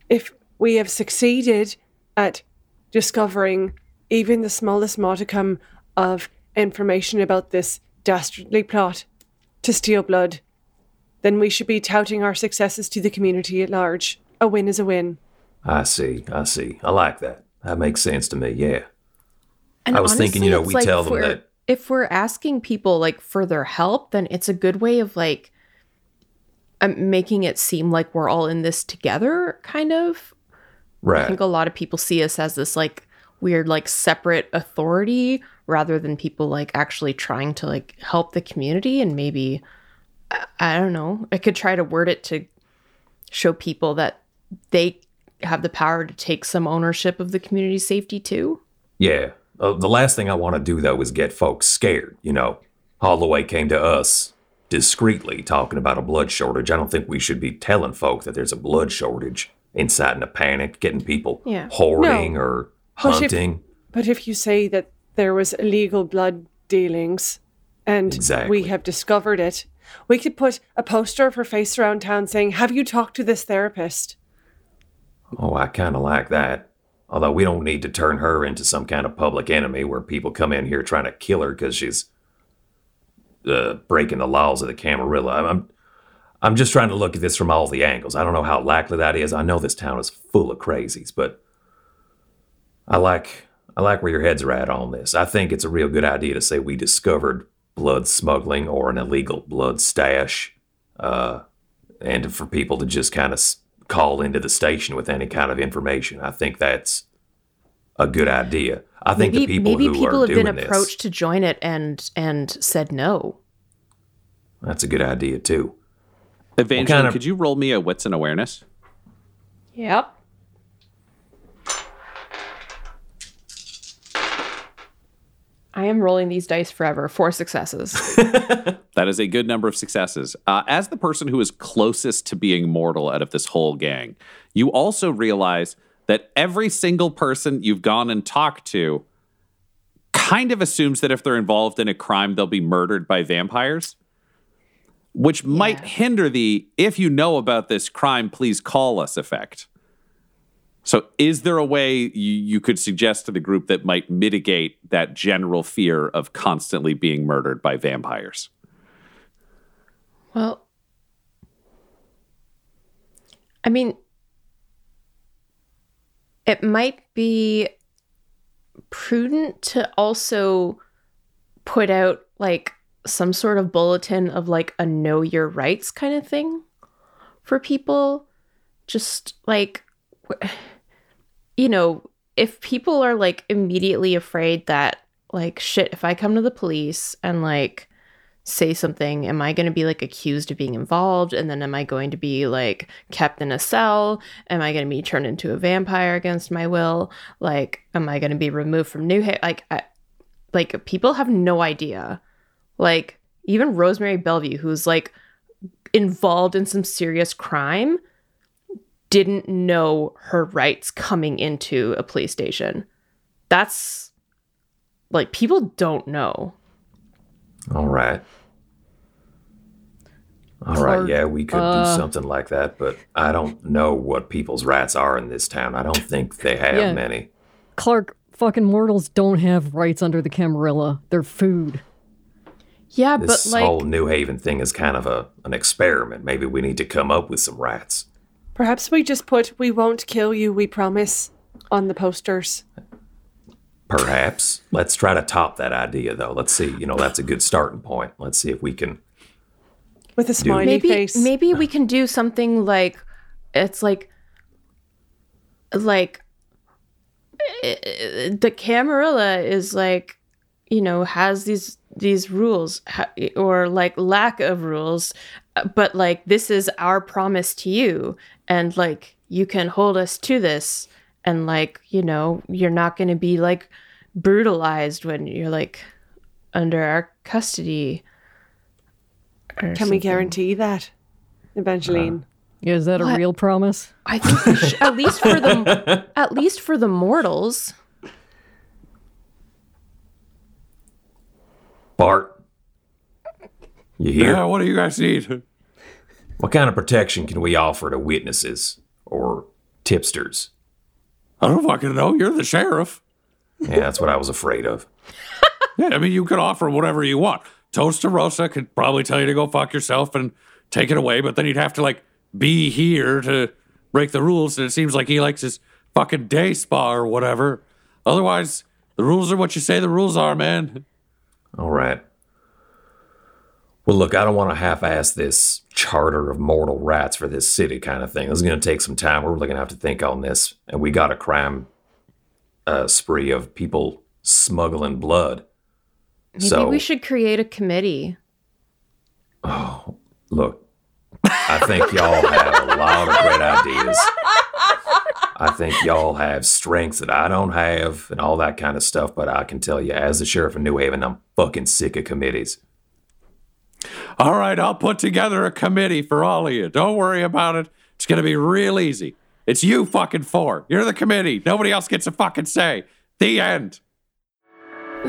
S7: if we have succeeded at discovering even the smallest modicum of information about this dastardly plot to steal blood, then we should be touting our successes to the community at large. A win is a win.
S6: I see. I see. I like that. That makes sense to me. Yeah.
S4: And
S6: I was thinking, you know,
S4: it's
S6: we tell
S4: if
S6: them
S4: we're-
S6: that-
S4: if we're asking people like for their help, then it's a good way of like um, making it seem like we're all in this together, kind of. I think a lot of people see us as this like weird, like separate authority rather than people like actually trying to like help the community and maybe I, I don't know. I could try to word it to show people that they have the power to take some ownership of the community safety too.
S6: Yeah. Uh, the last thing I want to do, though, is get folks scared. You know, Holloway came to us discreetly talking about a blood shortage. I don't think we should be telling folk that there's a blood shortage, inciting a panic, getting people
S4: Yeah.
S6: hoarding
S7: No.
S6: or
S7: But if-
S6: hunting.
S7: But if you say that there was illegal blood dealings and
S6: Exactly.
S7: we have discovered it, we could put a poster of her face around town saying, Have you talked to this therapist?
S6: Oh, I kind of like that. Although we don't need to turn her into some kind of public enemy where people come in here trying to kill her because she's uh, breaking the laws of the Camarilla. I'm, I'm, just trying to look at this from all the angles. I don't know how likely that is. I know this town is full of crazies, but I like I like where your heads are at on this. I think it's a real good idea to say we discovered blood smuggling or an illegal blood stash, uh, and for people to just kind of call into the station with any kind of information. I think that's a good idea. I think
S4: maybe
S6: the people
S4: maybe
S6: who
S4: people have been
S6: this,
S4: approached to join it and and said no.
S6: that's a good idea too.
S3: Evangeline,
S6: kind of-
S3: could you roll me a wits and awareness?
S4: Yep. I am rolling these dice forever. Four successes.
S3: That is a good number of successes. Uh, as the person who is closest to being mortal out of this whole gang, you also realize that every single person you've gone and talked to kind of assumes that if they're involved in a crime, they'll be murdered by vampires, which might hinder the if you know about this crime, please call us effect. So, is there a way you, you could suggest to the group that might mitigate that general fear of constantly being murdered by vampires?
S4: Well, I mean, it might be prudent to also put out like some sort of bulletin of like a know your rights kind of thing for people. Just like, you know, if people are like immediately afraid that, like, shit, if I come to the police and like say something, am I going to be like accused of being involved? And then am I going to be like kept in a cell? Am I going to be turned into a vampire against my will? Like, am I going to be removed from New Haven? Like, I, like people have no idea. Like, even Rosemary Bellevue, who's like involved in some serious crime, didn't know her rights coming into a police station. That's like people don't know.
S6: All right. All right, yeah, we could do something like that, but I don't know what people's rights are in this town. I don't think they have
S5: Yeah.
S6: many.
S5: Clark, fucking mortals don't have rights under the Camarilla. They're food.
S4: Yeah,
S6: This
S4: but like
S6: whole New Haven thing is kind of a an experiment. Maybe we need to come up with some rats.
S7: Perhaps we just put "We won't kill you, we promise" on the posters.
S6: Perhaps. Let's try to top that idea, though. Let's see. You know, that's a good starting point. Let's see if we can.
S7: With a smiley
S4: maybe
S7: face.
S4: maybe we can do something like it's like like uh, the Camarilla is like you know has these these rules or like lack of rules uh, but like this is our promise to you and like you can hold us to this and like you know you're not going to be like brutalized when you're like under our custody or
S7: Can we guarantee that, Evangeline?
S5: Is that a real promise?
S4: I think we should, at least for the at least for the mortals.
S6: Bart, you here?
S3: Yeah, what do you guys need?
S6: What kind of protection can we offer to witnesses or tipsters?
S3: I don't fucking know. You're the sheriff.
S6: Yeah, that's what I was afraid of.
S3: Yeah, I mean, you could offer whatever you want. Toaster Rosa could probably tell you to go fuck yourself and take it away, but then you'd have to like be here to break the rules. And it seems like he likes his fucking day spa or whatever. Otherwise, the rules are what you say the rules are, man.
S6: All right. Well, look, I don't want to half ass this charter of mortal rats for this city kind of thing. This is going to take some time. We're really going to have to think on this. And we got a crime uh, spree of people smuggling blood.
S4: Maybe
S6: so,
S4: we should create a committee.
S6: Oh, look, I think y'all have a lot of great ideas. I think y'all have strengths that I don't have and all that kind of stuff. But I can tell you, as the sheriff of New Haven, I'm fucking sick of committees.
S3: All right, I'll put together a committee for all of you. Don't worry about it. It's going to be real easy. It's you fucking four. You're the committee. Nobody else gets a fucking say. The end.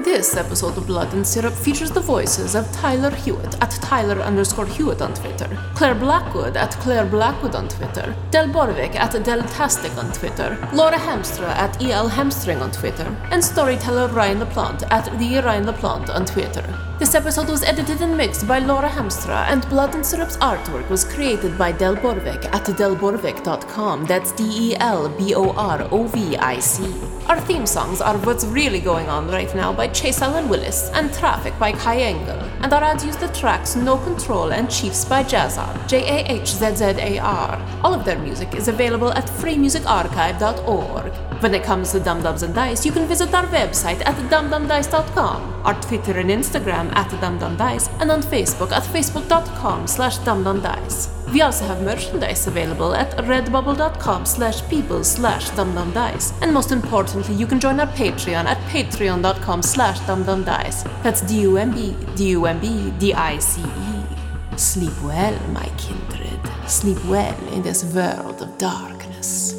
S2: This episode of Blood and Syrup features the voices of Tyler Hewitt at Tyler underscore Hewitt on Twitter, Clare Blackwood at Clare Blackwood on Twitter, Del Borovic at Deltastic on Twitter, Laura Hamstra at EL Hamstring on Twitter, and storyteller Ryan LaPlante at the Ryan LaPlante on Twitter. This episode was edited and mixed by Laura Hamstra, and Blood and Syrup's artwork was created by Del Borovic at delborovic.com. That's D E L B O R O V I C. Our theme songs are What's Really Going On Right Now by Chase Allen Willis and Traffic by Kai Engel. And our ads use the tracks No Control and Chiefs by Jahzzar, J A H Z Z A R. All of their music is available at freemusicarchive.org. When it comes to Dumb-Dumbs and Dice, you can visit our website at dumbdumbdice.com, our Twitter and Instagram at dumbdumbdice, and on Facebook at facebook.com slash dumbdumbdice. We also have merchandise available at redbubble.com slash people slash dumbdumbdice. And most importantly, you can join our Patreon at patreon.com slash dumbdumbdice. That's D-U-M-B, D-U-M-B, D-I-C-E. Sleep well, my kindred. Sleep well in this world of darkness.